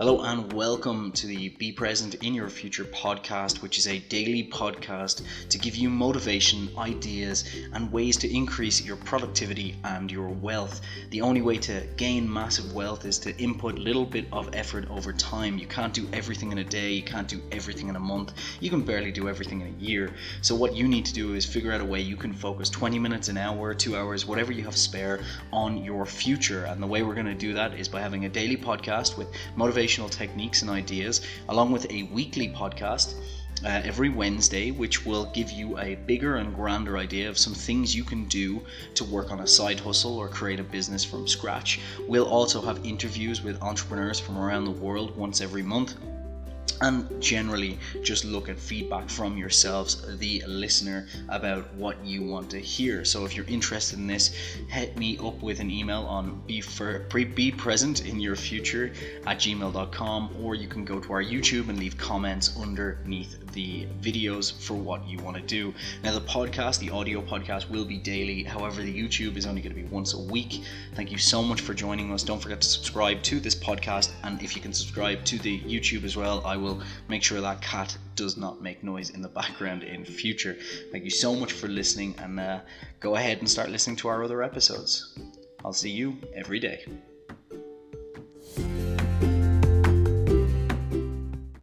Hello and welcome to the Be Present in Your Future podcast, which is a daily podcast to give you motivation, ideas, and ways to increase your productivity and your wealth. The only way to gain massive wealth is to input a little bit of effort over time. You can't do everything in a day, you can't do everything in a month, you can barely do everything in a year. So, what you need to do is figure out a way you can focus 20 minutes, an hour, two hours, whatever you have spare on your future. And the way we're going to do that is by having a daily podcast with motivation motivational techniques and ideas, along with a weekly podcast. Uh, every Wednesday, which will give you a bigger and grander idea of some things you can do to work on a side hustle or create a business from scratch. We'll also have interviews with entrepreneurs from around the world once every month and generally just look at feedback from yourselves, the listener, about what you want to hear. So if you're interested in this, hit me up with an email on be, for, be present in your future at gmail.com, or you can go to our YouTube and leave comments underneath the videos for what you want to do. Now, the podcast, the audio podcast, will be daily. However, the YouTube is only going to be once a week. Thank you so much for joining us. Don't forget to subscribe to this podcast, and if you can subscribe to the YouTube as well, I will make sure that cat does not make noise in the background in future. Thank you so much for listening, and uh, go ahead and start listening to our other episodes. I'll see you every day.